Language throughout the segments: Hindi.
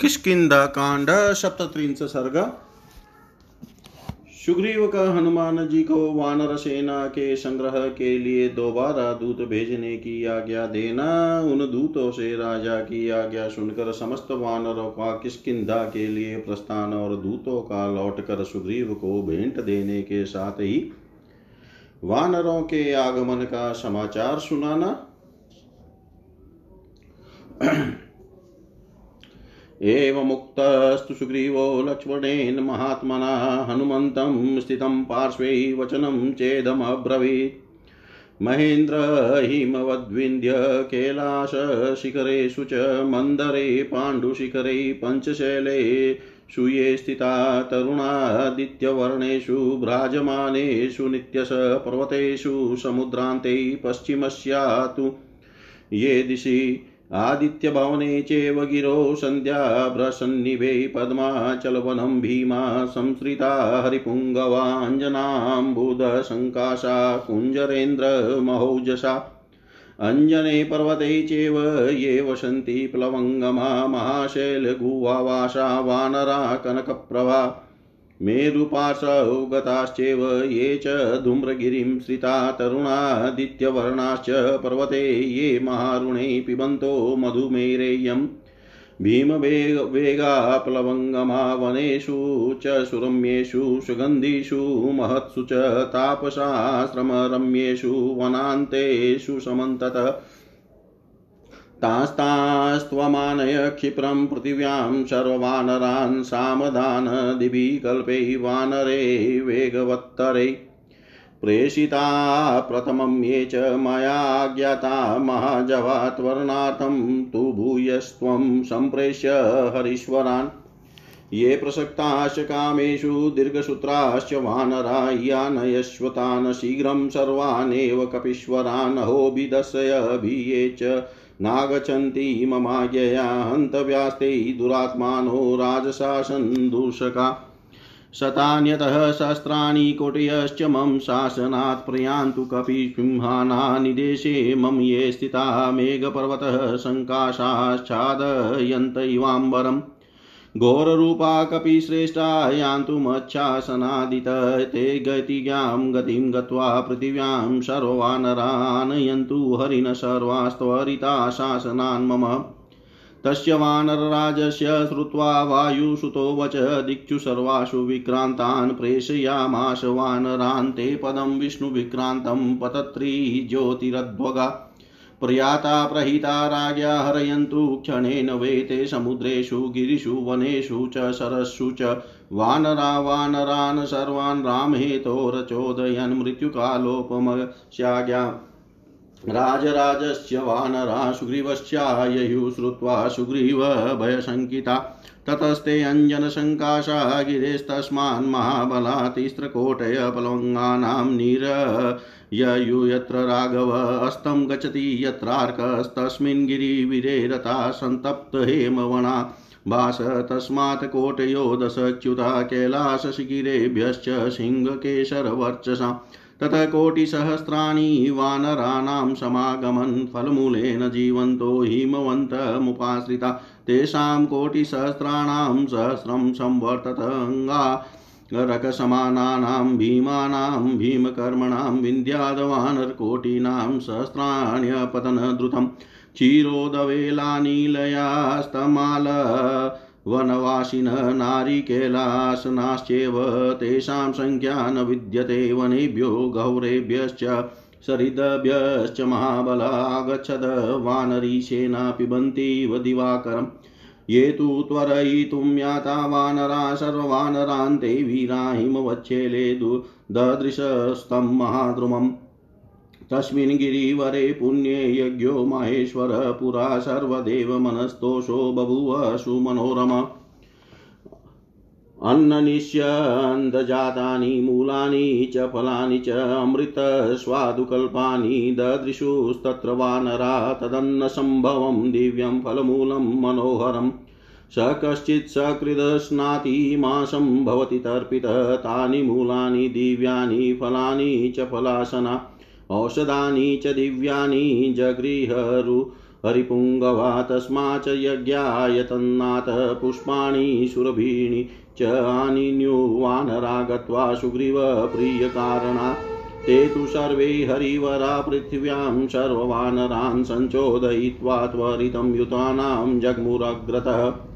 किष्किंधा कांड, सप्तत्रिंश सर्ग। सुग्रीव का हनुमान जी को वानर सेना के संग्रह के लिए दोबारा दूत भेजने की आज्ञा देना, उन दूतों से राजा की आज्ञा सुनकर समस्त वानरों का किसकिदा के लिए प्रस्थान और दूतों का लौटकर सुग्रीव को भेंट देने के साथ ही वानरों के आगमन का समाचार सुनाना। एवमुक्तस्तु सुग्रीवो लक्ष्मणेन महात्मना हनुमन्तं स्थितं पार्श्वे वचनं चेदमब्रवीत्। महेन्द्र हिमवद्विन्द्य कैलासशिखरेषु च मन्दरे पाण्डुशिखरे पञ्चशैले सुये स्थिता तरुणादित्यवर्णेषु भ्राजमानेषु नित्यश पर्वतेषु समुद्रान्ते पश्चिमस्या तु ये दिशि आदित्यभवने चेव गिरो सन्ध्याभ्रसन्निभे पद्माचलवनं भीमा संसृता हरिपुङ्गवाञ्जनाम्बुदशङ्काशा कुञ्जरेन्द्रमहौजसा अञ्जने पर्वते चेव ये वसन्ति प्लवङ्गमा महाशैलगुवावासा वानरा कनकप्रभा मेरुपार्श्वौ गताश्चैव ये च धूम्रगिरिं श्रिता तरुणादित्यवर्णाश्च पर्वते ये महारुणे पिबन्तो मधुमेरेयम्। भीमवेगा प्लवङ्गमा वनेषु च सुरम्येषु, सुगन्धिषु, महत्सु च तापसाश्रमरम्येषु, वनान्तेषु समन्ततः तास्तास्त्वमानय क्षिप्रं पृथिव्यां सर्ववानरान् सामदानदिभिः कल्पै वानरे वेगवत्तरे। प्रेषिता प्रथमं ये च मया ज्ञाता महाजवात्वर्णार्थं तु भूयस्त्वं सम्प्रेष्य हरीश्वरान्। ये प्रसक्ताश्च कामेषु दीर्घसूत्राश्च वानरा यानयश्वतान् शीघ्रं सर्वानेव कपीश्वरान् अहोभिदशयभिये च नागच्छन्ति ममाज्ञया हन्तव्यास्ते दुरात्मानो राजशासन् दूषका। शतान्यतः सहस्राणि कोटयश्च मम शासनात् प्रयान्तु कपिसिंहानानि देशे मम ये स्थिता मेघपर्वतः सङ्काशाश्चादयन्त इवाम्बरम्। घोररूपा कपिश्रेष्ठा यान्तुमच्छासनादित ते गतिज्ञां गतिं गत्वा पृथिव्यां सर्वानरानयन्तु हरिण सर्वास्त्वरिता शासनान् मम। तस्य वानरराजस्य श्रुत्वा वायुसुतो वच दिक्षु सर्वासु विक्रान्तान् प्रेषयामाश वानरान् ते पदं विष्णुविक्रान्तं पतत्रीज्योतिरध्वगा प्रयाता प्रहिता राज्ञा हरयन्तु, क्षणेन वेते समुद्रेषु, गिरिषु, वनेषु च, सरस्सु च। वानरा, वानरान्, सर्वान् रामहेतोरचोदयन् मृत्युकालोपमस्याज्ञा। राजराजस्य वानरा सुग्रीवश्चाययुः श्रुत्वा सुग्रीव भयशङ्किता ततस्ते अञ्जनशङ्काशा गिरेस्तस्मान् महाबला तिस्रकोटय पलवङ्गानां नीर ययु यत्र राघव अस्तं गच्छति यत्रार्कस्तस्मिन् गिरिवीरे रता सन्तप्त हेमवणा भास तस्मात् कोटयो दशच्युता कैलासशिखिरेभ्यश्च सिंहकेशरवर्चसा। ततः कोटिसहस्राणि वानराणां समागमन् फलमूलेन जीवन्तो हिमवन्तमुपाश्रिता। तेषां कोटिसहस्राणां सहस्रं संवर्ततङ्गा। रकसमानानां भीमानां, भीमकर्मणां विन्द्यादवानरकोटीनां सहस्राण्यपतनद्रुतं, क्षीरोदवेलानीलयास्तमाल, वनवासिन, नारिकेलासनाश्चैव, तेषां संख्या न विद्यते, वनेभ्यो गौरेभ्यश्च, सरिदभ्यश्च महाबलागच्छद वानरीसेना पिबन्तीव दिवाकरम्। ये तु त्वरयितुं याता वानरा सर्ववानरान्ते वीरा हिमवच्छेले ददृशस्तं महाद्रुमम्। तस्मिन् गिरिवरे पुण्ये यज्ञो माहेश्वर पुरा सर्वदेवमनस्तोषो बभूव सुमनोरम। अन्ननिष्यन्दजातानि मूलानि च फलानि च अमृतस्वादुकल्पानि ददृशुस्तत्र वानरा तदन्नसम्भवं दिव्यं फलमूलं मनोहरम्। स कश्चित् सकृदस्नाति मासं भवति तर्पितः, तानि मूलानि, दिव्यानि, फलानि च फलासना, औषधानि च दिव्यानि, जगृहरु, हरिपुङ्गवा तस्मा च यज्ञायतन्नाथ पुष्पाणि, सुरभीणि च आनिन्युवानरा गत्वा सुग्रीवप्रियकारणा ते तु सर्वे हरिवरा पृथिव्यां सर्ववानरान् सञ्चोदयित्वा त्वरितं युतानां जग्मुरग्रतः।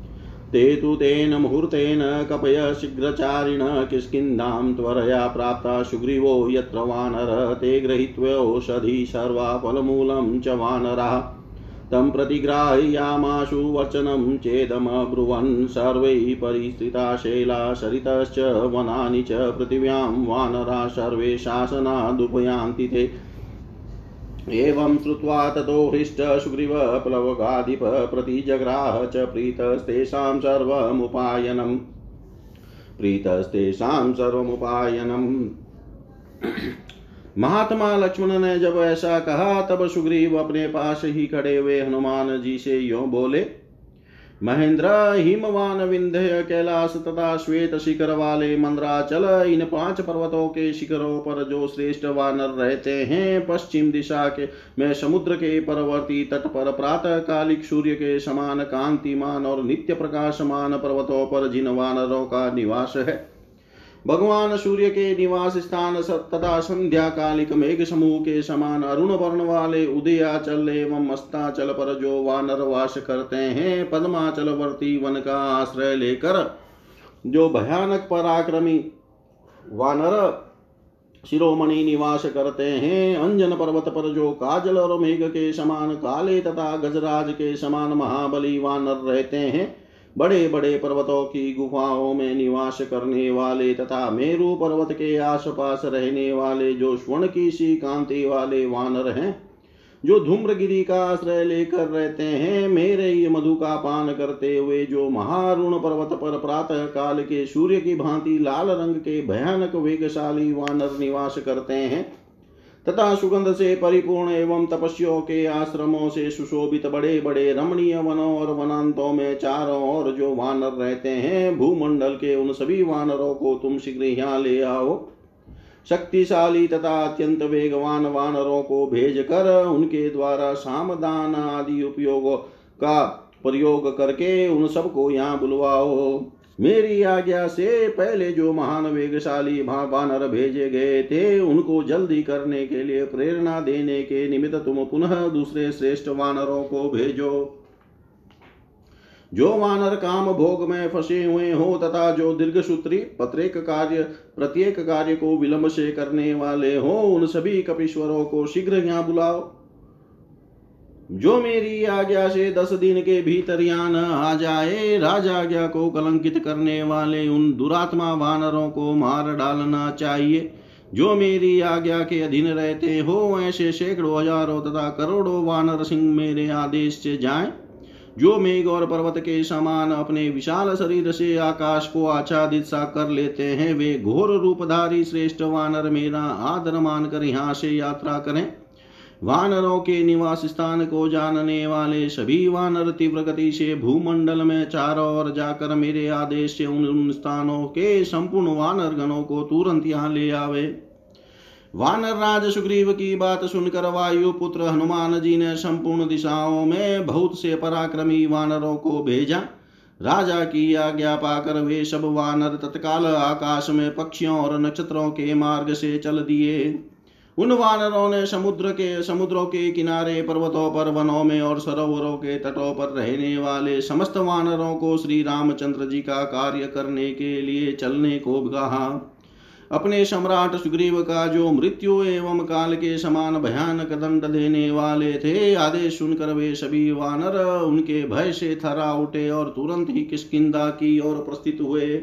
ते तु तेन मुहूर्तेन कपय शीघ्रचारिण किष्किन्धां त्वरया प्राप्ता सुग्रीवो यत्र वानर, ते गृहीत्वौषधि सर्वा फलमूलं च वानराः। तं प्रतिग्राह्यामाशु वचनं चेदमब्रुवन्, सर्वैः परिस्थिता शैला सरितश्च वनानि च पृथिव्यां वानरा, सर्वे शासनादुपयान्ति ते। एवं श्रुत्वा ततो हृष्ट सुग्रीवप्लवगाधिप प्रतिजग्राह च प्रीतस्तेषां सर्वमुपायनम्। प्रीतस्तेषां सर्वमुपायनम्। महात्मा लक्ष्मण ने जब ऐसा कहा, तब सुग्रीव अपने पास ही खड़े हुए हनुमान जी से यो बोले महेंद्र हिमवान विंध्य कैलाश तथा श्वेत शिखर वाले मंद्राचल इन पाँच पर्वतों के शिखरों पर जो श्रेष्ठ वानर रहते हैं, पश्चिम दिशा के, में समुद्र के परवर्ती तट पर प्रातः कालिक सूर्य के समान कांतिमान और नित्य प्रकाशमान पर्वतों पर जिन वानरों का निवास है। भगवान सूर्य के निवास स्थान तथा संध्या कालिक मेघ समूह के समान अरुण वर्ण वाले उदयाचल एवं अस्ताचल पर जो वानर वास करते हैं, पद्माचलवर्ती वन का आश्रय लेकर, जो भयानक पराक्रमी वानर शिरोमणि निवास करते हैं, अंजन पर्वत पर जो काजल और मेघ के समान काले तथा गजराज के समान महाबली वानर रहते हैं बड़े बड़े पर्वतों की गुफाओं में निवास करने वाले तथा मेरु पर्वत के आसपास रहने वाले जो स्वर्ण की सी कांति वाले वानर हैं, जो धूम्रगिरी का आश्रय लेकर रहते हैं, मेरे ये मधु का पान करते हुए जो महारुण पर्वत पर प्रातः काल के सूर्य की भांति लाल रंग के भयानक वेगशाली वानर निवास करते हैं तथा सुगंध से परिपूर्ण एवं तपस्यों के आश्रमों से सुशोभित बड़े बड़े रमणीय वनों और वनांतों में चारों ओर जो वानर रहते हैं, भूमंडल के उन सभी वानरों को तुम शीघ्र यहाँ ले आओ। शक्तिशाली तथा अत्यंत वेगवान वानरों को भेज कर उनके द्वारा सामदान आदि उपयोग का प्रयोग करके उन सबको यहाँ बुलवाओ। मेरी आज्ञा से पहले जो महान वेगशाली वानर भेजे गए थे, उनको जल्दी करने के लिए प्रेरणा देने के निमित्त तुम पुनः दूसरे श्रेष्ठ वानरों को भेजो। जो वानर काम भोग में फंसे हुए हो तथा जो दीर्घ सूत्री प्रत्येक कार्य प्रत्येक कार्य को विलंब से करने वाले हो, उन सभी कपीश्वरों को शीघ्र यहाँ बुलाओ। जो मेरी आज्ञा से दस दिन के भीतर यहाँ न आ जाए राजा आज्ञा को कलंकित करने वाले उन दुरात्मा वानरों को मार डालना चाहिए। जो मेरी आज्ञा के अधीन रहते हो, ऐसे सैकड़ों हज़ारों तथा करोड़ों वानर सिंह मेरे आदेश से जाएँ। जो मेघ और पर्वत के समान अपने विशाल शरीर से आकाश को आच्छादित सा कर लेते हैं, वे घोर रूपधारी श्रेष्ठ वानर मेरा आदर मानकर यहाँ से यात्रा करें। वानरों के निवास स्थान को जानने वाले सभी वानर तीव्र गति से भूमंडल में चारों ओर जाकर मेरे आदेश से उन, उन स्थानों के संपूर्ण वानर गणों को तुरंत यहाँ ले आवे। वानर राज सुग्रीव की बात सुनकर वायु पुत्र हनुमान जी ने संपूर्ण दिशाओं में बहुत से पराक्रमी वानरों को भेजा। राजा की आज्ञा पाकर वे सब वानर तत्काल आकाश में पक्षियों और नक्षत्रों के मार्ग से चल दिए। उन वानरों ने समुद्र के, समुद्रों के किनारे पर्वतों पर, वनों में और सरोवरों के तटों पर रहने वाले समस्त वानरों को श्री रामचंद्र जी का कार्य करने के लिए चलने को कहा। अपने सम्राट सुग्रीव का जो मृत्यु एवं काल के समान भयानक दंड देने वाले थे, आदेश सुनकर वे सभी वानर उनके भय से थरा उठे और तुरंत ही किसकिदा की ओर प्रस्थित हुए।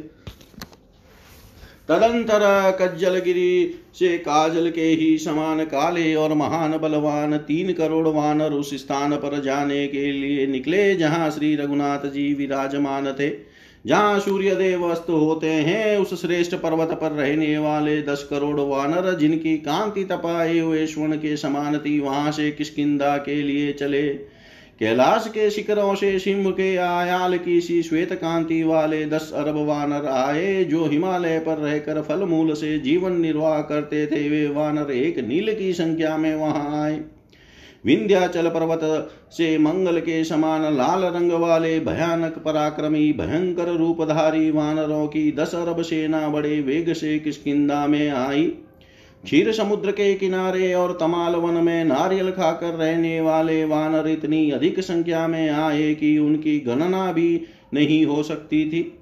तदंतर कज्जलगिरी से काजल के ही समान काले और महान बलवान तीन करोड़ वानर उस स्थान पर जाने के लिए निकले, जहाँ श्री रघुनाथ जी विराजमान थे। जहाँ सूर्य देव अस्त होते हैं, उस श्रेष्ठ पर्वत पर रहने वाले दस करोड़ वानर, जिनकी कांति तपाए हुए स्वर्ण के समान थी, वहाँ से किसकिदा के लिए चले। कैलाश के शिखरों से सिंह के आयाल की सी श्वेत कांति वाले दस अरब वानर आए, जो हिमालय पर रहकर फल मूल से जीवन निर्वाह करते थे, वे वानर एक नील की संख्या में वहाँ आए। विंध्याचल पर्वत से मंगल के समान लाल रंग वाले भयानक पराक्रमी भयंकर रूपधारी वानरों की दस अरब सेना बड़े वेग से किसकिदा में आई। क्षीर समुद्र के किनारे और तमाल वन में नारियल खाकर रहने वाले वानर इतनी अधिक संख्या में आए कि उनकी गणना भी नहीं हो सकती थी।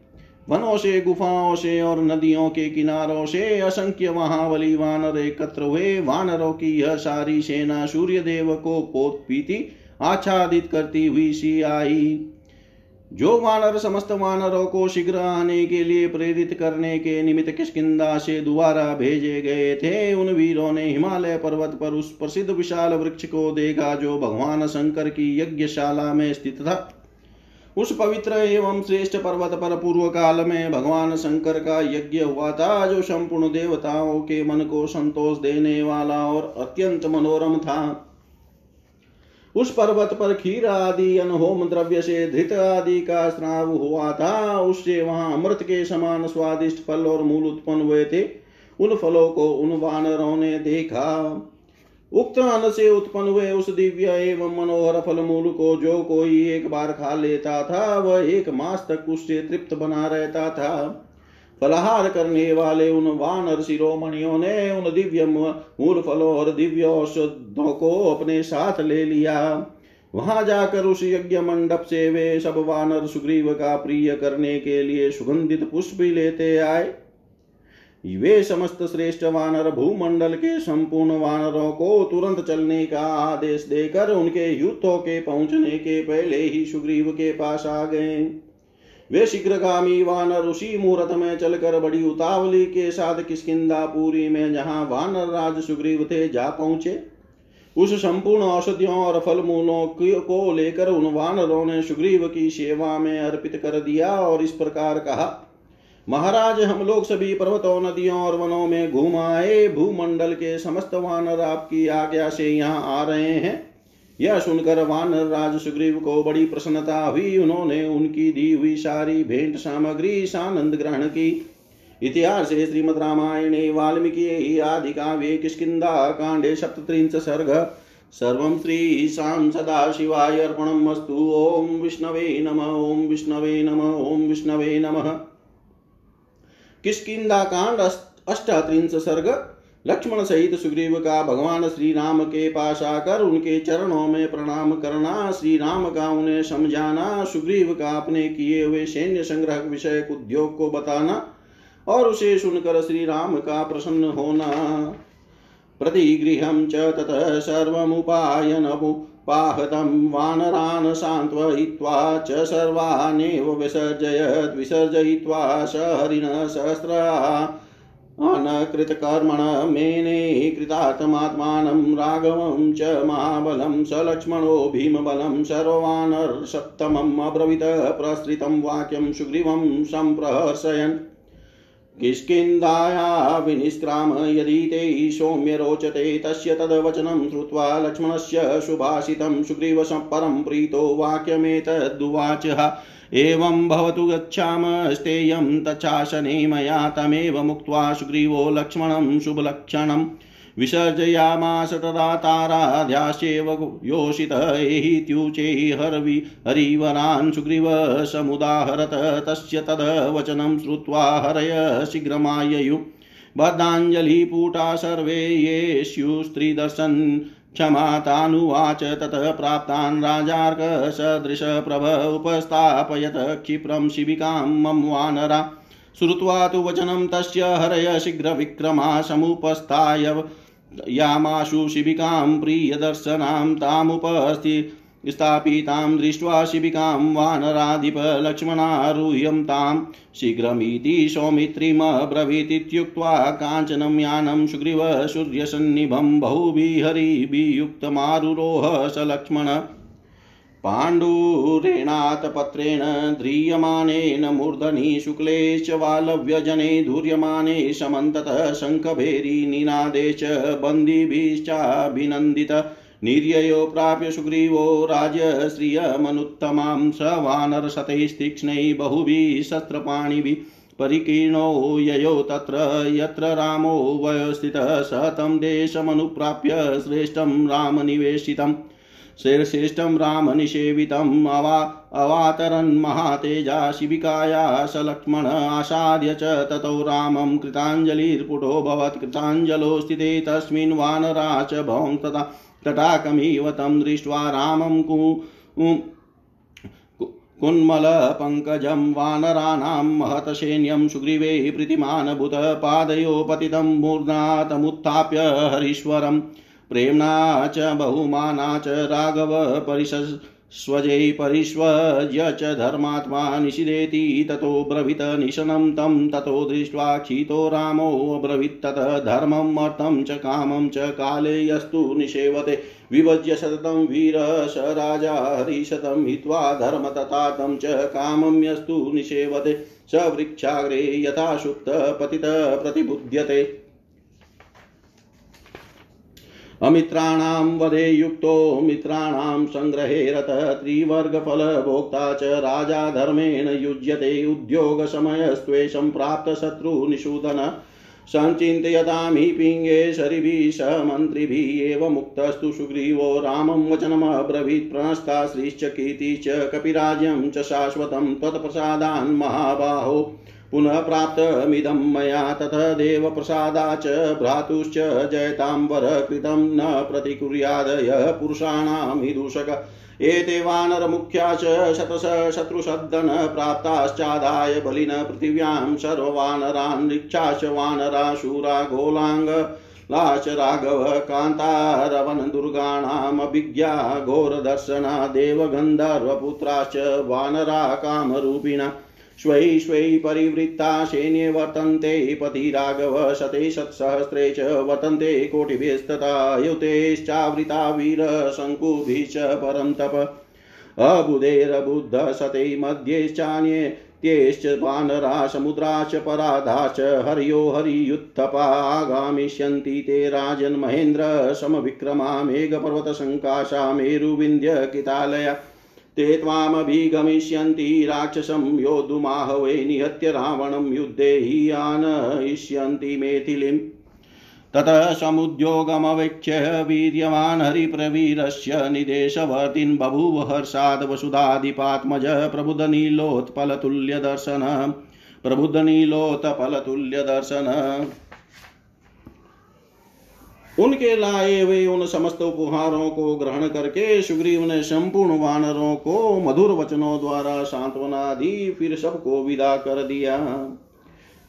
वनों से, गुफाओं से और नदियों के किनारों से असंख्य महावली वानर एकत्र हुए। वानरों की यह सारी सेना सूर्य देव को पोत पीती, आच्छादित करती हुई सी आई। जो वानर समस्त वानरों को शीघ्र आने के लिए प्रेरित करने के निमित्त किसकिदा से दोबारा भेजे गए थे, उन वीरों ने हिमालय पर्वत पर उस प्रसिद्ध विशाल वृक्ष को देखा जो भगवान शंकर की यज्ञशाला में स्थित था। उस पवित्र एवं श्रेष्ठ पर्वत पर पूर्व काल में भगवान शंकर का यज्ञ हुआ था, जो संपूर्ण देवताओं के मन को संतोष देने वाला और अत्यंत मनोरम था। उस पर्वत पर खीर आदि, अनहोम द्रव्य से धृत आदि का स्राव हुआ था। उससे वहाँ अमृत के समान स्वादिष्ट फल और मूल उत्पन्न हुए थे। उन फलों को उन वानरों ने देखा। उक्त अन्न से उत्पन्न हुए उस दिव्य एवं मनोहर फल मूल को जो कोई एक बार खा लेता था, वह एक मास तक उससे तृप्त बना रहता था। फलहार करने वाले उन वानर शिरोमणियों ने उन दिव्य मूल फलों और दिव्य औषधों को अपने साथ ले लिया। वहाँ जाकर उस यज्ञ मंडप से वे सब वानर सुग्रीव का प्रिय करने के लिए सुगंधित पुष्प लेते आए। वे समस्त श्रेष्ठ वानर भूमंडल के संपूर्ण वानरों को तुरंत चलने का आदेश देकर उनके युद्धों के पहुँचने के पहले ही सुग्रीव के पास आ गए। वे शीघ्रगामी वानर उसी मुहूर्त में चलकर बड़ी उतावली के साथ किसकिदा पूरी में जहाँ वानर राज सुग्रीव थे जा पहुँचे। उस संपूर्ण औषधियों और फल मूलों को लेकर उन वानरों ने सुग्रीव की सेवा में अर्पित कर दिया और इस प्रकार कहा, महाराज, हम लोग सभी पर्वतों, नदियों और वनों में घूम आए। भूमंडल के समस्त वानर आपकी आज्ञा से यहाँ आ रहे हैं। यह सुनकर वानर राज सुग्रीव को बड़ी प्रसन्नता हुई। उन्होंने उनकी दी हुई सारी भेंट सामग्री सानंद ग्रहण की। इतिहास श्रीमद रामायणे, वाल्मीकि आदि काव्ये किष्किन्धा काण्डे सप्तत्रिंश सर्ग। सर्वं श्रीशां सदाशिवाय अर्पणम् अस्तु। ॐ विष्णवे नम, ॐ विष्णवे नम, ॐ विष्णवे नमः। किसकिदा कांड अष्टात्रिंश सर्ग। लक्ष्मण सहित सुग्रीव का भगवान श्री राम के पास आकर उनके चरणों में प्रणाम करना श्री राम का उन्हें समझाना, सुग्रीव का अपने किए हुए सैन्य संग्रह विषय उद्योग को बताना और उसे सुनकर श्री राम का प्रसन्न होना। प्रतिगृहं च ततः सर्वमुपायनमु पाहतं वानरान् सान्त्वयित्वा च सर्वानेव विसर्जयत् विसर्जयित्वा स हरिणः सहस्रा। अनकृतकर्मण मेने कृतार्थमात्मानं राघवं च महाबलं स लक्ष्मणो भीमबलं सर्वानर्सप्तमम् अब्रवीत प्रसृतं वाक्यं सुग्रीवं सम्प्रहर्षयन्। किष्किन्धाया विनिष्क्राम यदि ते सौम्य रोचते तस्य तद्वचनं श्रुत्वा लक्ष्मणस्य सुभाषितं सुग्रीवसपरं प्रीतो वाक्यमेतद्वाचः। एवं भवतु गच्छामस्तेयं तच्छासने मया तमेव मुक्त्वा सुग्रीवो लक्ष्मणं शुभलक्षणम् विसर्जयामास तदा ताराध्यास्येव योषित एहित्युचे हरवि हरिवरान् सुग्रीव समुदाहरत, तस्य तद्वचनं श्रुत्वा हरय शीघ्रमाययु। बद्धाञ्जलिपूटा सर्वे ये स्युस्त्रिदर्शन् क्षमा तत ततः प्राप्तान् राजार्कसदृशप्रभ उपस्थापयत क्षिप्रं शिबिकां मम वानरा। श्रुत्वा तु वचनं तस्य हरय शीघ्रविक्रमा समुपस्थाय यामाशु शिबिकां प्रियदर्शनां तामुपस्थि स्थापितां दृष्ट्वा शिबिकां वानराधिपलक्ष्मणारूह्यं तां। शीघ्रमिति सौमित्रीमब्रवीतीत्युक्त्वा काञ्चनं यानं सुग्रीव सूर्यसन्निभं बहुभिहरिभियुक्तमारुरोह स लक्ष्मण पाण्डुरेणातपत्रेण ध्रियमानेन मूर्धनि शुक्ले च वालव्यजने धूर्यमाने समन्ततः शङ्खभेरीनिनादे च बन्दिभिश्चाभिनन्दित। निर्ययो प्राप्य सुग्रीवो राज्यश्रियमनुत्तमां स वानरशतैस्तीक्ष्णैः बहुभिः शस्त्रपाणिभिः परिकीर्णो ययो तत्र, यत्र रामो वयोस्थितः स तं देशमनुप्राप्य श्रेष्ठं रामनिवेशितम्। श्रेष्ठं रामनिषेवितम् अवा अवातरन्महातेजा शिबिकाया स लक्ष्मण आसाद्य च ततो रामं कृताञ्जलिर्पुटोऽभवत् कृताञ्जलो स्थिते तस्मिन् वानरा च भवं तथा तटाकमिव तं दृष्ट्वा रामं कु कुन्मलपङ्कजं वानराणां महतसैन्यं सुग्रीवे प्रीतिमान् भूतपादयो पतितं मूर्धातमुत्थाप्य हरीश्वरं। प्रेम्णा च बहुमाना च राघव परिश स्वजै परिष्वज्य च धर्मात्मा निषिदेति, ततो ब्रवीत निशनं तं, ततो दृष्ट्वा क्षितो रामोऽब्रवीत् ततः धर्मम् अर्थं च कामं च काले यस्तु निषेवते। विभज्य सततं वीर स राजा हरिशतं हित्वा धर्म तथार्थं च कामं यस्तु निषेवते। स वृक्षाग्रे यथा सुप्त पतित प्रतिबुध्यते। अमित्राणां वधे युक्तो, मित्राणां सङ्ग्रहे रतः, त्रिवर्गफलभोक्ता च राजा धर्मेण युज्यते उद्योगसमयस्त्वेषं प्राप्तशत्रुनिषूदन। सञ्चिन्तयतामि पिङ्गे शरिभिः स मन्त्रिभिः एव मुक्तस्तु सुग्रीवो। रामं वचनमब्रवीत् प्रणस्ता श्रीश्च कीर्ति च कपिराज्यं च शाश्वतं, त्वत्प्रसादान् महाबाहो। पुनः प्राप्तमिदं मया तथदेव प्रसादाच्च भ्रातुश्च जयताम्बर कृतं न प्रतिकुर्यादय पुरुषाणां दूषक। एते वानरमुख्या च शतश शत्रुशब्दन प्राप्ताश्चादाय बलिन पृथिव्यां सर्ववानरान् ऋक्षाश्च वानरा शूरा गोलाङ्ग लाच राघव कान्तारवन दुर्गाणामभिज्ञा, घोरदर्शना, देवगन्धर्वपुत्राश्च वानरा कामरूपिणा। स्वै स्वै परिवृत्ता सैन्ये वर्तन्ते पति राघव शते शत्सहस्रे च वर्तन्ते कोटिभिस्तथा युतेश्चावृता वीरशङ्कुभिः च परं तप अबुधेरबुद्धशते मध्येश्चान्ये त्येश्च वानरा समुद्राश्च पराधाश्च हर्यो हरियुत्थपा आगामिष्यन्ति ते राजन् समविक्रमा मेघपर्वतसङ्काशा मेरुविन्द्यकितालया ते त्वामभिगमिष्यन्ति राक्षसं योद्धुमाहवे निहत्य रावणं युद्धे हि आनयिष्यन्ति मेथिलीम् ततः समुद्योगमवेक्ष्य वीर्यवान् हरिप्रवीरस्य निदेशवर्तिन् बभूव हर्षाद् वसुधाधिपात्मज प्रबुधनीलोत्पलतुल्यदर्शन प्रबुधनीलोत्पलतुल्यदर्शन उनके लाए हुए उन समस्त उपहारों को ग्रहण करके सुग्रीव ने संपूर्ण वानरों को मधुर वचनों द्वारा सांत्वना दी, फिर सबको विदा कर दिया।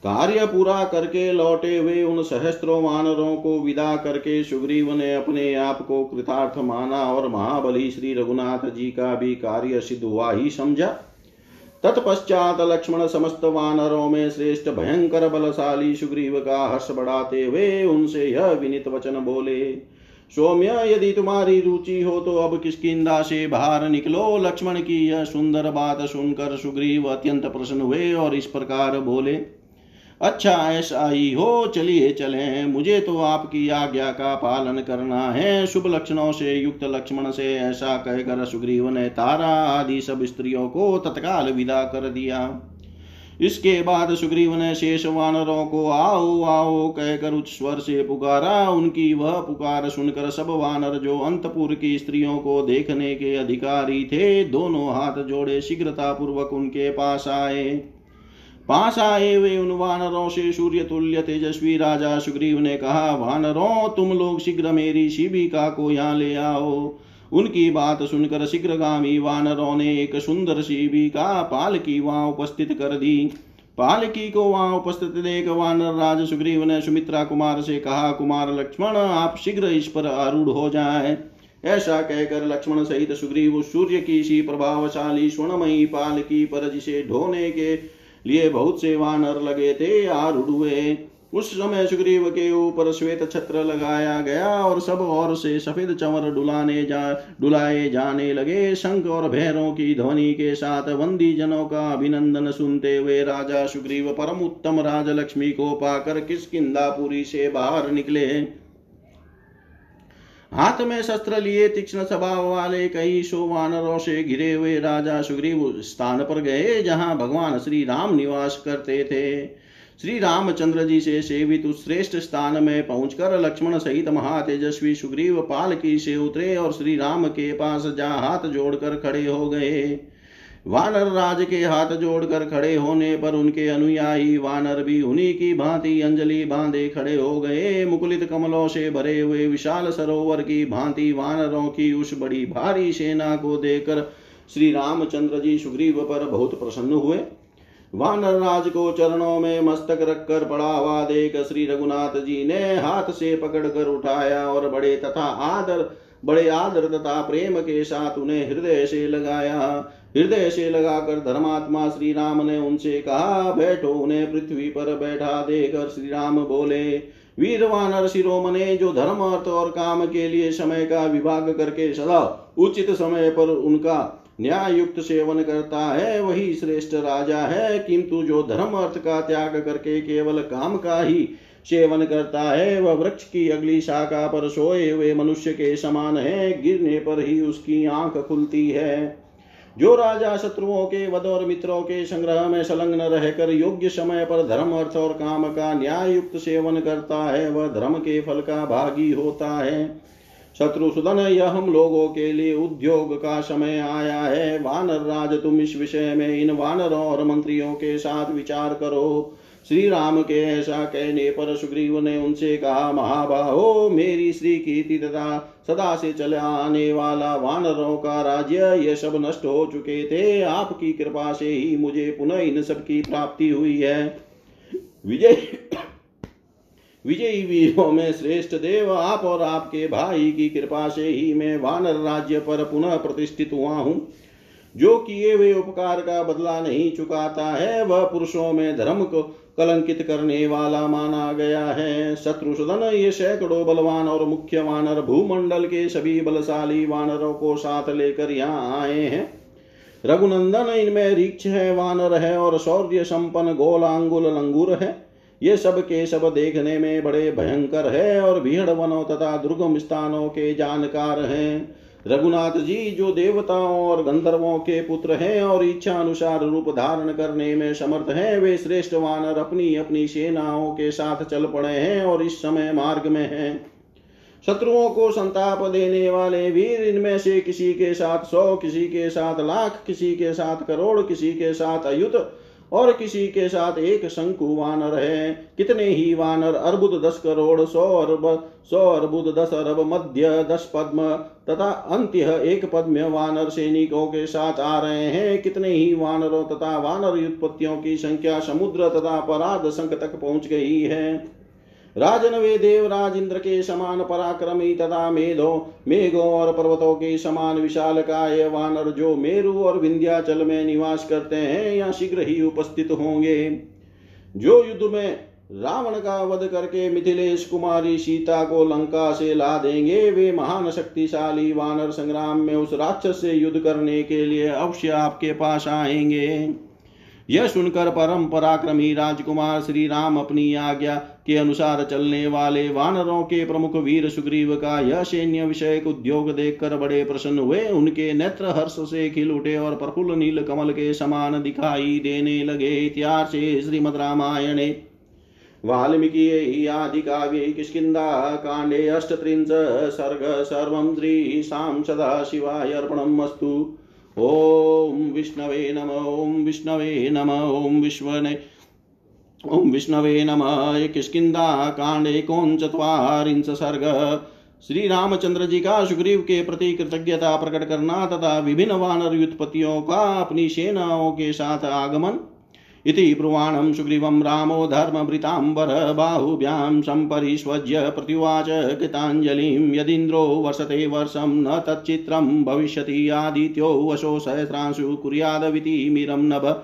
कार्य पूरा करके लौटे हुए उन सहस्त्रों वानरों को विदा करके सुग्रीव ने अपने आप को कृतार्थ माना और महाबली श्री रघुनाथ जी का भी कार्य सिद्ध हुआ ही समझा। तत्पश्चात लक्ष्मण समस्त वानरों में श्रेष्ठ, भयंकर, बलशाली सुग्रीव का हर्ष बढ़ाते हुए उनसे यह विनित वचन बोले, सौम्य, यदि तुम्हारी रुचि हो तो अब किसकिदा से बाहर निकलो? लक्ष्मण की यह सुंदर बात सुनकर सुग्रीव अत्यंत प्रसन्न हुए और इस प्रकार बोले अच्छा ऐसा ही हो चलिए चले। मुझे तो आपकी आज्ञा का पालन करना है। शुभ लक्षणों से, युक्त लक्ष्मण से, ऐसा कहकर सुग्रीव ने तारा आदि सब स्त्रियों को तत्काल विदा कर दिया। इसके बाद सुग्रीव ने शेष वानरों को, आओ आओ, कहकर उच्च स्वर से पुकारा। उनकी वह पुकार सुनकर सब वानर जो अंतपुर की स्त्रियों को देखने के अधिकारी थे, दोनों हाथ जोड़े शीघ्रता पूर्वक उनके पास आए। पास आए हुए उन वानरों से सूर्य तुल्य तेजस्वी राजा सुग्रीव ने कहा, वानरों, तुम लोग शीघ्र मेरी शिविका को यहाँ ले आओ। उनकी बात सुनकर शीघ्रगामी वानरों ने एक सुंदर शिविका पालकी वहाँ उपस्थित कर दी। पालकी को वहाँ उपस्थित देख वानर राज सुग्रीव ने सुमित्रा कुमार से कहा, कुमार लक्ष्मण, आप शीघ्र इस पर आरूढ़ हो जाए। ऐसा कहकर लक्ष्मण सहित सुग्रीव सूर्य की सी प्रभावशाली स्वर्णमयी पालकी पर जिसे ढोने के लिए बहुत से वानर लगे थे आरूढ़ हुए उस समय सुग्रीव के ऊपर श्वेत छत्र लगाया गया और सब और से सफ़ेद चंवर डुलाने जा, डुलाए जाने लगे। शंख और भैरों की ध्वनि के साथ वंदी जनों का अभिनंदन सुनते हुए राजा सुग्रीव परम उत्तम राजलक्ष्मी को पाकर किसकिदापुरी से बाहर निकले। हाथ में शस्त्र लिए तीक्ष्ण स्वभाव वाले कई सो वानरों से घिरे हुए राजा सुग्रीव उस स्थान पर गए, जहाँ भगवान श्री राम निवास करते थे। श्री रामचंद्र जी से सेवित उस श्रेष्ठ स्थान में पहुंचकर लक्ष्मण सहित महातेजस्वी सुग्रीव पालकी से उतरे और श्री राम के पास जा हाथ जोड़कर खड़े हो गए। वानर राज के हाथ जोड़कर खड़े होने पर उनके अनुयायी वानर भी उन्हीं की भांति अंजलि बांधे खड़े हो गए। मुकुलित कमलों से भरे हुए विशाल सरोवर की भांति वानरों की उस बड़ी भारी सेना को देखकर श्री रामचंद्र जी सुग्रीव पर बहुत प्रसन्न हुए। वानर राज को चरणों में मस्तक रखकर पड़ा हुआ देख श्री रघुनाथ जी ने हाथ से पकड़कर उठाया और बड़े तथा आदर बड़े आदर तथा प्रेम के साथ उन्हें हृदय से लगाया। हृदय से लगाकर धर्मात्मा श्री राम ने उनसे कहा, बैठो उन्हें पृथ्वी पर बैठा देकर श्री राम बोले। वीर वानर शिरोमणे, जो धर्म, अर्थ और काम के लिए समय का विभाग करके सदा उचित समय पर उनका न्याय युक्त सेवन करता है, वही श्रेष्ठ राजा है। किंतु जो धर्म, अर्थ का त्याग करके केवल काम का ही सेवन करता है, वह वृक्ष की अगली शाखा पर सोए हुए मनुष्य के समान है, गिरने पर ही उसकी आँख खुलती है। जो राजा शत्रुओं के वध और मित्रों के संग्रह में संलग्न रहकर योग्य समय पर धर्म, अर्थ और काम का न्याय युक्त सेवन करता है, वह धर्म के फल का भागी होता है। शत्रुसुदन यह हम लोगों के लिए उद्योग का समय आया है। वानर राज, तुम इस विषय में इन वानरों और मंत्रियों के साथ विचार करो। श्री राम के ऐसा कहने पर सुग्रीव ने उनसे कहा, महाबाहो, मेरी श्री कीर्ति तथा सदा से चले आने वाला वानरों का राज्य, ये सब नष्ट हो चुके थे। आपकी कृपा से ही मुझे पुनः इन सब की प्राप्ति हुई है। विजय, विजयी वीरों में श्रेष्ठ देव, आप और आपके भाई की कृपा से ही मैं वानर राज्य पर पुनः प्रतिष्ठित हुआ हूँ। जो किए हुए उपकार का बदला नहीं चुकाता है, वह पुरुषों में धर्म को कलंकित करने वाला माना गया है। शत्रुसदन ये सैकड़ों बलवान और मुख्य वानर भूमंडल के सभी बलशाली वानरों को साथ लेकर यहाँ आए हैं। रघुनंदन इनमें रिक्ष है, वानर है और शौर्य संपन्न गोलांगुल लंगूर है। ये सब के सब देखने में बड़े भयंकर है और भीड़ वनों तथा दुर्गम स्थानों के जानकार हैं। रघुनाथ जी, जो देवताओं और गंधर्वों के पुत्र हैं और इच्छा अनुसार रूप धारण करने में समर्थ हैं, वे श्रेष्ठ वानर अपनी अपनी सेनाओं के साथ चल पड़े हैं और इस समय मार्ग में हैं। शत्रुओं को संताप देने वाले वीर इनमें से किसी के साथ सौ, किसी के साथ लाख, किसी के साथ करोड़, किसी के साथ अयुत और किसी के साथ एक शंकु वानर है। कितने ही वानर, अर्बुद दस करोड़, सौ अरब, सौ अर्बुद दस अरब, मध्य दस पद्म, तथा अंत्य एक पद्म वानर सैनिकों के साथ आ रहे हैं। कितने ही वानरों तथा वानर उत्पत्तियों की संख्या समुद्र तथा पराध संख तक पहुँच गई है। राजन वे देवराज इंद्र के समान पराक्रमी तथा मेधो मेघों और पर्वतों के समान विशाल काय वानर जो मेरु और विंध्याचल में निवास करते हैं, या शीघ्र ही उपस्थित होंगे। जो युद्ध में रावण का वध करके मिथिलेश कुमारी सीता को लंका से ला देंगे, वे महान शक्तिशाली वानर संग्राम में उस राक्षस से युद्ध करने के लिए अवश्य आपके पास आएँगे। यह सुनकर परम पराक्रमी राजकुमार श्री राम अपनी आज्ञा के अनुसार चलने वाले वानरों के प्रमुख वीर सुग्रीव का यह सैन्य विषय उद्योग देखकर बड़े प्रसन्न हुए। उनके नेत्र हर्ष से खिल उठे और प्रफुल्ल नील कमल के समान दिखाई देने लगे। इतिहास श्रीमद रामायणे। वाल्मीकि आदि काव्ये किष्किन्धा काण्डे अष्टत्रिंश, सर्ग, सर्वं श्रीशां सदा शिवाय अर्पणम् अस्तु। ॐ विष्णवे नम ॐ विष्णवे नम ॐ विश्वने ॐ विष्णवे नम। किष्किन्दा कांडे कोंचत्वारिंश सर्ग। श्री रामचंद्र जी का सुग्रीव के प्रति कृतज्ञता प्रकट करना तथा विभिन्न वानर व्युत्पत्तियों का अपनी सेनाओं के साथ आगमन इति ब्रुवाणं सुग्रीवं रामो धर्मभृताम्बर बाहुभ्यां सम्परिष्वज्य प्रत्युवाच कृताञ्जलिं यदिन्द्रो वर्षते वर्षं न तच्चित्रं भविष्यति आदित्यो वशो सहस्रांशु कुर्यादविति मिरं नभ।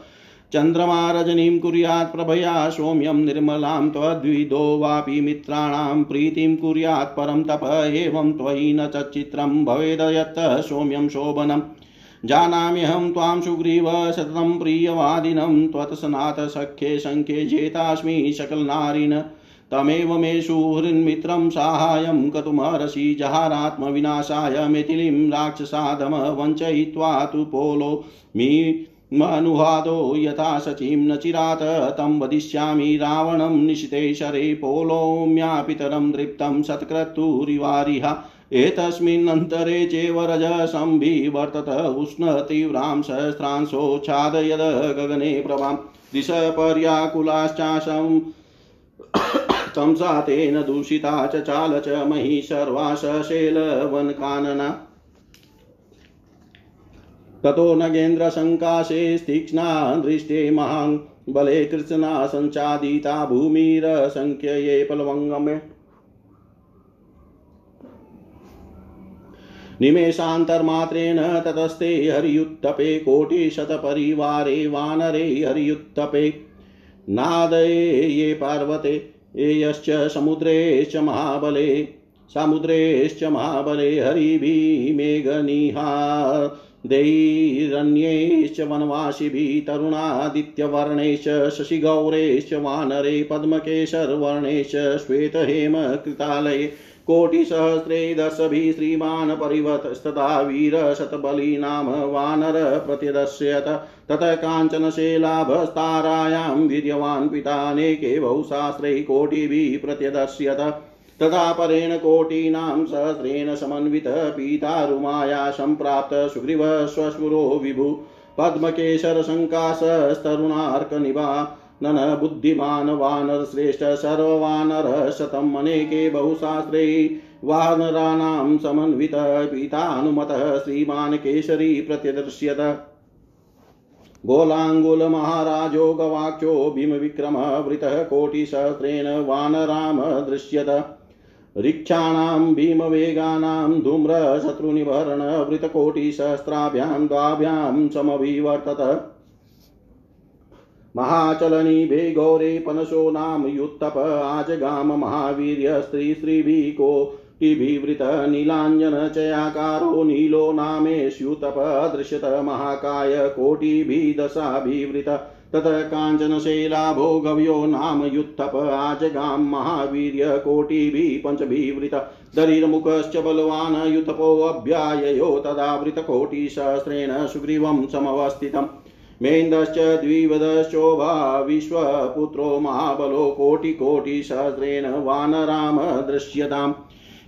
चन्द्रमा रजनीं कुर्यात् प्रभया सौम्यं निर्मलां त्वद्विदो वापि मित्राणां प्रीतिं कुर्यात् परं तप एवं त्वयि न तच्चित्रं भवेद यत् सौम्यं शोभनम्। जानाम्यहं त्वां सुग्रीव सततं प्रियवादिनं त्वत्सनाथसख्ये शङ्खे जेतास्मि सकलनारिन् तमेव मे सुहृन्मित्रं साहाय्यं कर्तुमर्हसि जहारात्मविनाशाय मिथिलीं राक्षसादम वञ्चयित्वा तु पोलो मी मनुहादो यथा शचीं न चिरात्। तं वदिष्यामि रावणं निशिते शरे पोलोम्यापितरं दृप्तं सत्क्रतुरिवारिहा एतस्मिन्नन्तरे चैव रजसंविवर्तत उष्णतीव्रां सहस्रांशोच्छादयद गगने प्रभां। दिशपर्याकुलाश्चाशं तं सा तेन दूषिता चाल च मही सर्वा सशेलवनकानना ततो नगेन्द्रसङ्काशे तीक्ष्णा दृष्टे महान् बले कृत्स्ना सञ्चादिता भूमिरसङ्ख्यये प्लवङ्गमे। निमेषान्तर्मात्रेण ततस्ते हरियुत्तपे कोटिशतपरिवारे वानरे हरियुत्तपे। नादये ये पार्वते, येयश्च समुद्रेश्च महाबले समुद्रेश्च महाबले हरिभिमेघनिहा दैरण्यैश्च वनवासिभिः, तरुणादित्यवर्णैश्च शशिगौरैश्च वानरे, पद्मकेशरवर्णैश्च श्वेतहेमकृतालये। कोटिसहस्रे दशभिः श्रीमान् परिवतस्तथा वीरशतबली नाम वानर प्रत्यदस्यत ततः काञ्चनशेलाभस्तारायां वीर्यवान् पितानेके बहुशास्त्रै कोटिभिः प्रत्यदस्यत तथा परेण कोटीनां सहस्रेण समन्वितः पीतारुमाया सम्प्राप्त सुग्रीवः श्वशुरो विभु। पद्मकेशरशङ्काशस्तरुणार्कनिभा नन बुद्धिमान् वानरश्रेष्ठ सर्ववानरः शतम् अनेके बहुशास्त्रे वानराणां समन्वितः पीतानुमतः श्रीमान् केसरी प्रत्यदृश्यत गोलाङ्गुलमहाराजो गवाक्षो भीमविक्रमः वृतः कोटिसहस्रेण वानराम दृश्यत। ऋक्षाणां भीमवेगानां धूम्रशत्रुनिभरणवृतकोटिसहस्राभ्यां द्वाभ्यां समभिवर्तत महाचलनिभे गौरे पनशो नाम युत्तप आजगाम महावीर्य स्त्रीस्त्रीभिः कोटिभिवृत नीलाञ्जनचयाकारो नीलो नामेष्युतप दृश्यत महाकाय कोटिभिः दशाभिवृत ततः काञ्चनशैलाभो गव्यो नाम युत्थप आजगां महावीर्य कोटिभिः पञ्चभिवृत दरिर्मुखश्च बलवान् युतपोऽभ्याययो तदा वृतकोटिसहस्रेण सुग्रीवं समवस्थितम्। मेन्दश्च द्विवदश्चोभा विश्वपुत्रो महाबलो कोटिकोटिसहस्रेण वानराम दृश्यताम्।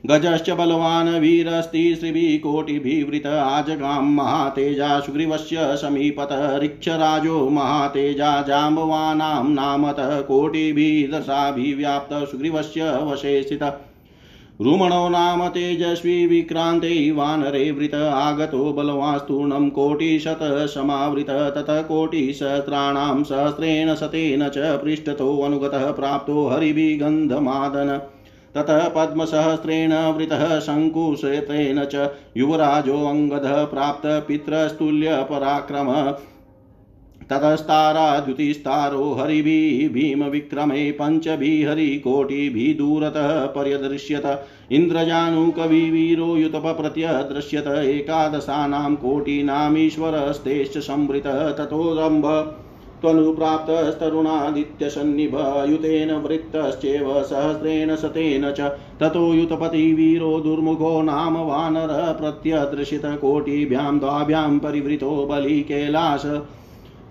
गजश्च बलवान् वीरस्ति श्रीभिः आजगां महातेजा सुग्रीवस्य समीपत ऋक्षराजो महातेजा जाम्बवानां नामतः कोटिभिः दशाभिव्याप्त सुग्रीवस्य वशे स्थितः। रुमणो नाम तेजस्वी विक्रान्ते वानरे वृत आगतो बलवास्तूर्णं कोटिशतसमावृत ततः कोटिसहस्राणां सहस्रेण शतेन च पृष्ठतोऽनुगतः प्राप्तो हरिभिगन्धमादन। ततः पद्मसहस्रेण वृतः शङ्कुशतेन च युवराजोऽङ्गदः प्राप्त पितृस्तुल्यपराक्रम। ततस्ताराद्युतिस्तारो हरिभिः भीमविक्रमे पञ्चभिः दूरतः पर्यदृश्यत। इन्द्रजानुकविवीरो युतपप्रत्यदृश्यत एकादशानां कोटीनामीश्वरस्तेश्च संवृतः। ततोरम्भ त्वनुप्राप्तस्तरुणादित्यसन्निभयुतेन वृत्तश्चैव सहस्रेण शतेन च। ततो युतपतिवीरो दुर्मुखो नाम वानरः प्रत्यदृशित कोटिभ्यां द्वाभ्यां परिवृतो बलि कैलास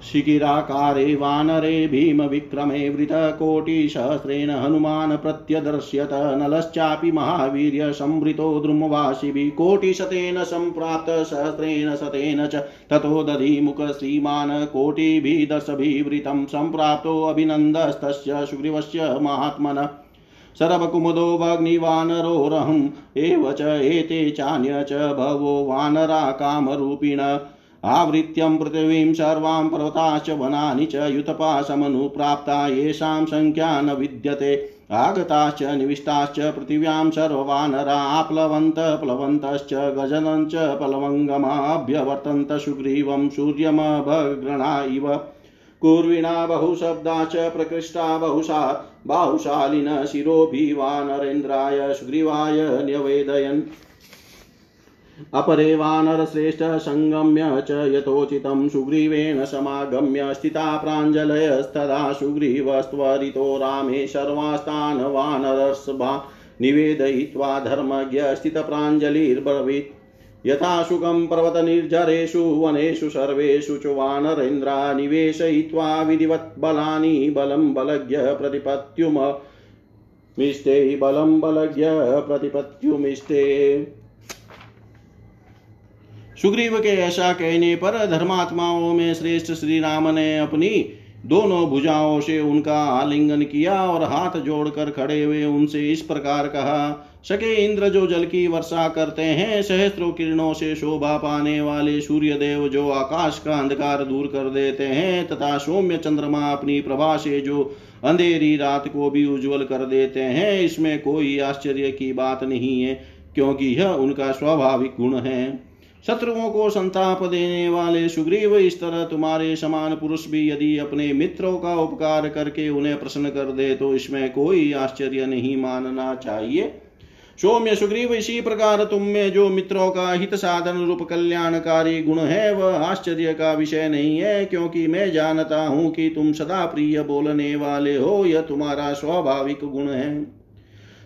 शिखिराकारे वानरे भीमविक्रमे वृतकोटिसहस्रेण हनुमान् प्रत्यदर्श्यत नलश्चापि महावीर्य संवृतो द्रुमवासिभिः कोटिशतेन सम्प्राप्त सहस्रेण शतेन च ततो दधिमुख श्रीमान् कोटिभिः दशभिवृतं सम्प्राप्तोऽभिनन्दस्तस्य सुग्रीवस्य महात्मनः। शरभकुमुदो भग्निवानरोरहम् एव च एते चान्य च भवो वानरा कामरूपिण आवृत्यं पृथिवीं सर्वां पर्वताश्च वनानि च युतपाशमनुप्राप्ता, येषां सङ्ख्या न विद्यते। आगताश्च, निविष्टाश्च, पृथिव्यां सर्ववानरा आप्लवन्त प्लवन्तश्च, गजनञ्च, प्लवङ्गमाभ्यवर्तन्त, सुग्रीवं सूर्यमभग्रणा इव। कुर्विणा बहुशब्दाश्च प्रकृष्टा बहुशा, बाहुशालिन शिरोभिवानरेन्द्राय सुग्रीवाय न्यवेदयन्। अपरे वानरश्रेष्ठ सङ्गम्य च यथोचितं सुग्रीवेण समागम्य स्थिता प्राञ्जलयस्तदा सुग्रीवस्त्वरितो रामे सर्वास्तान् वानरस्भा निवेदयित्वा धर्मज्ञ स्थितप्राञ्जलिर्ब्रवीत्। यथा शुकं पर्वतनिर्झरेषु वनेषु सर्वेषु च वानरेन्द्रा निवेशयित्वा विधिवत् बलानि बलं बलज्ञ प्रतिपत्युम मिष्टे बलं बलज्ञ प्रतिपत्युमिष्टे। सुग्रीव के ऐसा कहने पर धर्मात्माओं में श्रेष्ठ श्री राम ने अपनी दोनों भुजाओं से उनका आलिंगन किया और हाथ जोड़कर खड़े हुए उनसे इस प्रकार कहा, सके इंद्र जो जल की वर्षा करते हैं, सहस्त्रों किरणों से शोभा पाने वाले सूर्य देव जो आकाश का अंधकार दूर कर देते हैं, तथा सौम्य चंद्रमा अपनी प्रभा से जो अंधेरी रात को भी उज्जवल कर देते हैं, इसमें कोई आश्चर्य की बात नहीं है, क्योंकि यह उनका स्वाभाविक गुण है। शत्रुओं को संताप देने वाले सुग्रीव इस तरह तुम्हारे समान पुरुष भी यदि अपने मित्रों का उपकार करके उन्हें प्रसन्न कर दे तो इसमें कोई आश्चर्य नहीं मानना चाहिए। सौम्य सुग्रीव, इसी प्रकार तुम में जो मित्रों का हित साधन रूप कल्याणकारी गुण है, वह आश्चर्य का विषय नहीं है, क्योंकि मैं जानता हूँ कि तुम सदा प्रिय बोलने वाले हो, यह तुम्हारा स्वाभाविक गुण है।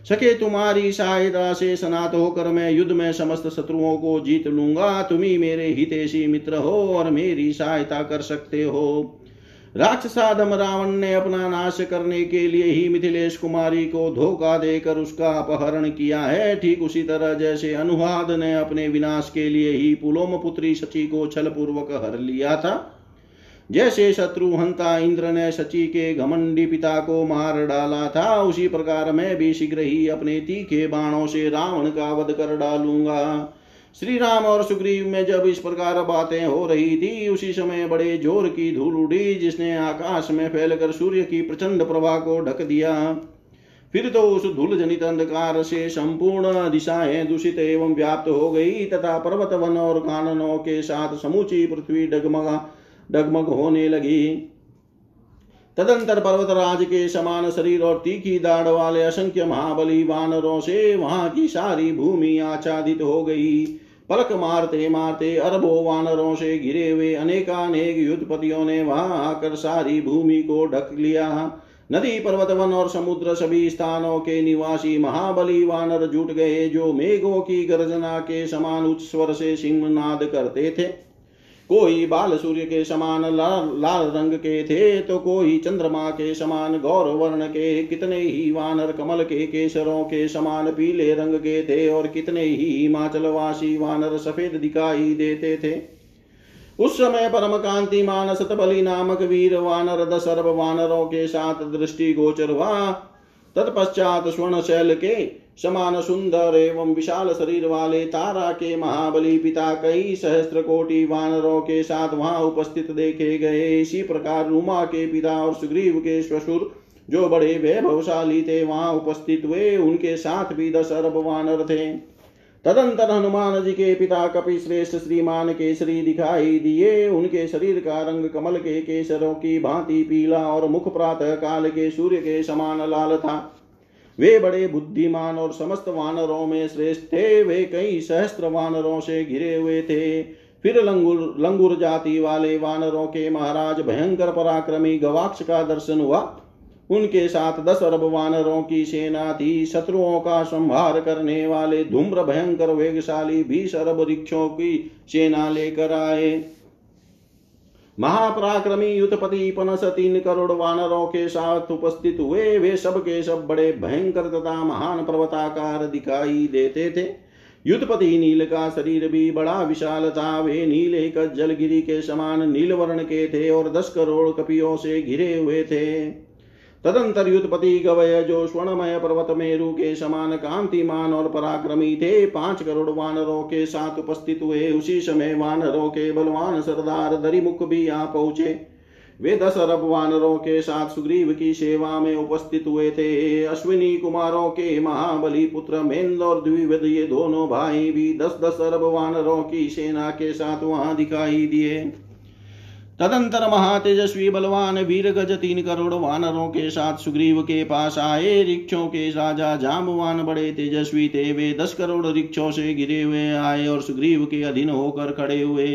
सके तुम्हारी सहायता से सनात होकर मैं युद्ध में समस्त शत्रुओं को जीत लूँगा। तुम ही मेरे हितेशी मित्र हो और मेरी सहायता कर सकते हो। राक्षसाधम रावण ने अपना नाश करने के लिए ही मिथिलेश कुमारी को धोखा देकर उसका अपहरण किया है। ठीक उसी तरह जैसे अनुवाद ने अपने विनाश के लिए ही पुलोम पुत्री शची को छल पूर्वक हर लिया था। जैसे शत्रु हंता इंद्र ने शची के घमंडी पिता को मार डाला था। उसी प्रकार मैं भी शीघ्र ही अपने तीखे बाणों से रावण का वध कर डालूँगा। श्री राम और सुग्रीव में जब इस प्रकार बातें हो रही थी, उसी समय बड़े ज़ोर की धूल उड़ी, जिसने आकाश में फैलकर सूर्य की प्रचंड प्रभा को ढक दिया। फिर तो उस धूल जनित अंधकार से संपूर्ण दिशाएँ दूषित एवं व्याप्त हो गई, तथा पर्वत वन और काननों के साथ समूची पृथ्वी डगमगा। डगमग होने लगी। तदंतर पर्वतराज के समान शरीर और तीखी दाढ़ वाले असंख्य महाबली वानरों से वहाँ की सारी भूमि आच्छादित हो गई। पलक मारते मारते अरबों वानरों से घिरे हुए अनेकानेक युद्धपतियों ने वहाँ आकर सारी भूमि को ढक लिया। नदी पर्वत वन और समुद्र सभी स्थानों के निवासी महाबली वानर जुट गए जो मेघों की गर्जना के समान उच्च स्वर से सिंहनाद करते थे। कोई बाल सूर्य के समान लाल लाल रंग के थे तो कोई चंद्रमा के समान, गौर वर्ण के, कितने ही वानर कमल के केसरों के समान पीले रंग के थे, और कितने ही हिमाचलवासी वानर सफ़ेद दिखाई देते थे। उस समय परम कांति मान सतबली नामक वीर वानर दशरभ वानरों के साथ दृष्टि गोचर हुआ। तत्पश्चात स्वर्ण शैल के समान सुंदर एवं विशाल शरीर वाले तारा के महाबली पिता कई सहस्त्र कोटि वानरों के साथ वहाँ उपस्थित देखे गए। इसी प्रकार रूमा के पिता और सुग्रीव के श्वशुर जो बड़े वैभवशाली थे, वहाँ उपस्थित हुए। उनके साथ भी दस अरब वानर थे। तदंतर हनुमान जी के पिता कपि श्रेष्ठ श्रीमान केसरी दिखाई दिए। उनके शरीर का रंग कमल के केसरों की भांति पीला और मुख प्रातः काल के सूर्य के समान लाल था। वे बड़े बुद्धिमान और समस्त वानरों में श्रेष्ठ थे। वे कई सहस्त्र वानरों से घिरे हुए थे। फिर लंगुर लंगुर जाति वाले वानरों के महाराज भयंकर पराक्रमी गवाक्ष का दर्शन हुआ। उनके साथ दस अरब वानरों की सेना थी। शत्रुओं का संहार करने वाले धूम्र भयंकर वेगशाली बीस अरब वृक्षों की सेना लेकर आए। महापराक्रमी युद्धपति पनस तीन करोड़ वानरों के साथ उपस्थित हुए। वे सब के सब बड़े भयंकर तथा महान पर्वताकार दिखाई देते थे। युद्धपति नील का शरीर भी बड़ा विशाल था। वे नीले जलगिरी के समान नील वर्ण के थे और दस करोड़ कपियों से घिरे हुए थे। तदंतर युद्धपति गवय जो स्वर्णमय पर्वत मेरु के समान कांतिमान और पराक्रमी थे। पाँच करोड़ वानरों के साथ उपस्थित हुए। उसी समय वानरों के बलवान सरदार दरिमुख भी आ पहुँचे। वे दस अरब वानरों के साथ सुग्रीव की सेवा में उपस्थित हुए थे। अश्विनी कुमारों के महाबली पुत्र मेन्द्र और द्विवेद ये दोनों भाई भी दस दस अरब वानरों की सेना के साथ वहाँ दिखाई दिए। तदंतर महातेजस्वी बलवान वीर गज तीन करोड़ वानरों के साथ सुग्रीव के पास आए। रिक्षों के राजा जामवान बड़े तेजस्वी थे वे दस करोड़ रिक्षों से गिरे हुए आए और सुग्रीव के अधीन होकर खड़े हुए।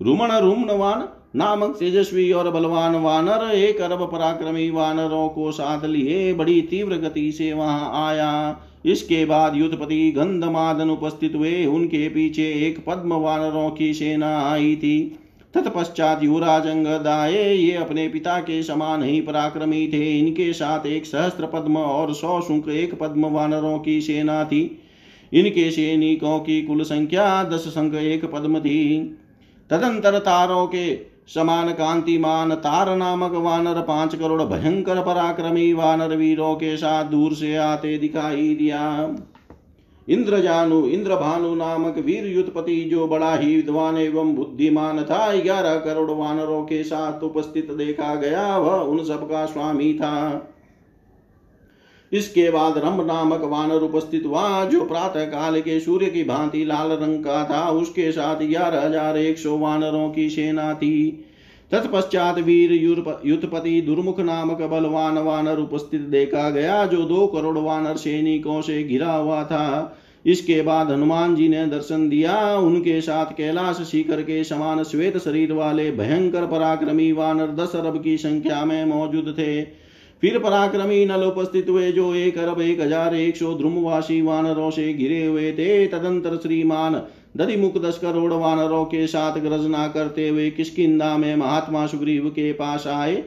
रुमण, रुमणवान नामक तेजस्वी और बलवान वानर एक अरब पराक्रमी वानरों को साथ लिए बड़ी तीव्र गति से वहाँ आया। इसके बाद युद्धपति गंधमादन उपस्थित हुए। उनके पीछे एक पद्म वानरों की सेना आई थी। तत्पश्चात युवराज अंगदाये ये अपने पिता के समान ही पराक्रमी थे। इनके साथ एक सहस्त्र पद्म और सौ शुंक एक पद्म वानरों की सेना थी। इनके सैनिकों की कुल संख्या दस संख एक पद्म थी। तदंतर तारों के समान कांतिमान तार नामक वानर, पाँच करोड़ भयंकर पराक्रमी वानर वीरों के साथ दूर से आते दिखाई दिया। इंद्रजानु इंद्रभानु नामक वीर युद्धपति जो बड़ा ही विद्वान एवं बुद्धिमान था, ग्यारह करोड़ वानरों के साथ उपस्थित देखा गया, वह उन सबका स्वामी था। इसके बाद रंभ नामक वानर उपस्थित हुआ, जो प्रातः काल के सूर्य की भांति लाल रंग का था। उसके साथ ग्यारह हज़ार एक सौ वानरों की सेना थी। तत्पश्चात वीर युद्धपति दुर्मुख नामक बलवान वानर उपस्थित देखा गया, जो दो करोड़ वानर सैनिकों से घिरा हुआ था। इसके बाद हनुमान जी ने दर्शन दिया। उनके साथ कैलाश शिखर के समान श्वेत शरीर वाले भयंकर पराक्रमी वानर दस अरब की संख्या में मौजूद थे। फिर पराक्रमी नल उपस्थित हुए, जो एक अरब, एक हज़ार एक सौ ध्रुमवासी वानरों से घिरे हुए थे। तदंतर श्रीमान दधिमुख दस करोड़ वानरों के साथ गर्जना करते हुए किसकिदा में महात्मा सुग्रीव के पास आए।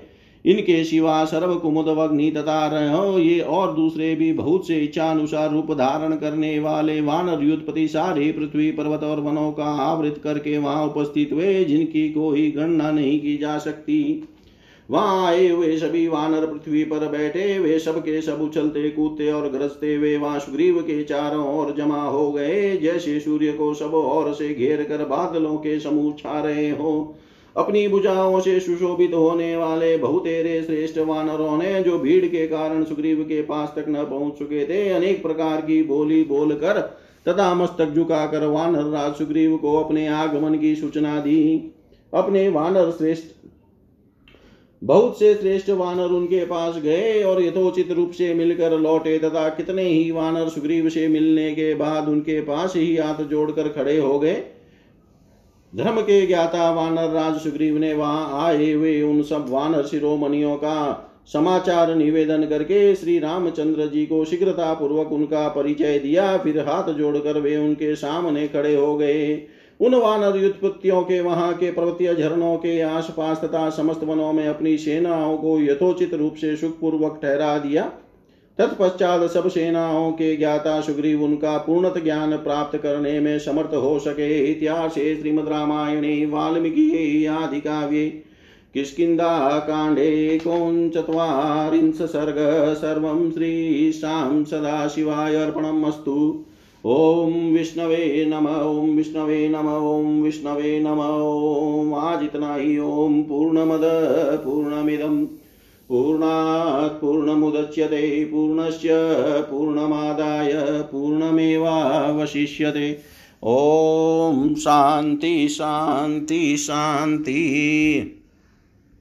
इनके सिवा सर्व कुमुद वग्नि तथा ये और दूसरे भी बहुत से इच्छा अनुसार रूप धारण करने वाले वानर युद्धपति सारे पृथ्वी पर्वत और वनों का आवृत करके वहाँ उपस्थित हुए, जिनकी कोई गणना नहीं की जा सकती। वहाँ आए हुए सभी वानर पृथ्वी पर बैठे वे सब के सब उछलते, कूदते और गरजते। हुए वहाँ सुग्रीव के चारों ओर जमा हो गए, जैसे सूर्य को सब ओर से घेर कर बादलों के समूह छा रहे हो। अपनी भुजाओं से सुशोभित होने वाले बहुतेरे श्रेष्ठ वानरों ने जो भीड़ के कारण सुग्रीव के पास तक न पहुँच चुके थे, अनेक प्रकार की बोली बोलकर तथा मस्तक झुकाकर वानर राज सुग्रीव को अपने आगमन की सूचना दी। अपने वानर श्रेष्ठ बहुत से श्रेष्ठ वानर उनके पास गए और यथोचित रूप से मिलकर लौटे तथा कितने ही वानर सुग्रीव से मिलने के बाद उनके पास ही हाथ जोड़कर खड़े हो गए। धर्म के ज्ञाता वानर राज सुग्रीव ने वहाँ आए हुए उन सब वानर शिरोमणियों का समाचार निवेदन करके श्री रामचंद्र जी को शीघ्रता पूर्वक उनका परिचय दिया। फिर हाथ जोड़कर वे उनके सामने खड़े हो गए। उन वानर युद्धपत्तियों के, वहाँ के पर्वतीय झरनों के, आसपास तथा समस्त वनों में अपनी सेनाओं को यथोचित रूप से सुखपूर्वक ठहरा दिया। तत्पश्चात सब सेनाओं के ज्ञाता सुग्रीव उनका पूर्णत ज्ञान प्राप्त करने में समर्थ हो सके। इतिहास श्रीमद रामायणे वाल्मीकि आदि काव्ये। किष्किन्धाकाण्डे कोञ्चत्वारिंश सर्ग, सर्व सर्वं श्रीशां सदाशिवाय अर्पणम् अस्तु ॐ विष्णवे नम ॐ विष्णवे नम ॐ विष्णवे नम ॐ आज इतना ही ॐ पूर्णमद पूर्णमिदम् पूर्णात् पूर्णमुदच्यते पूर्णस्य पूर्णमादाय, पूर्णमेवावशिष्यते। ॐ शान्ति शान्ति शान्ति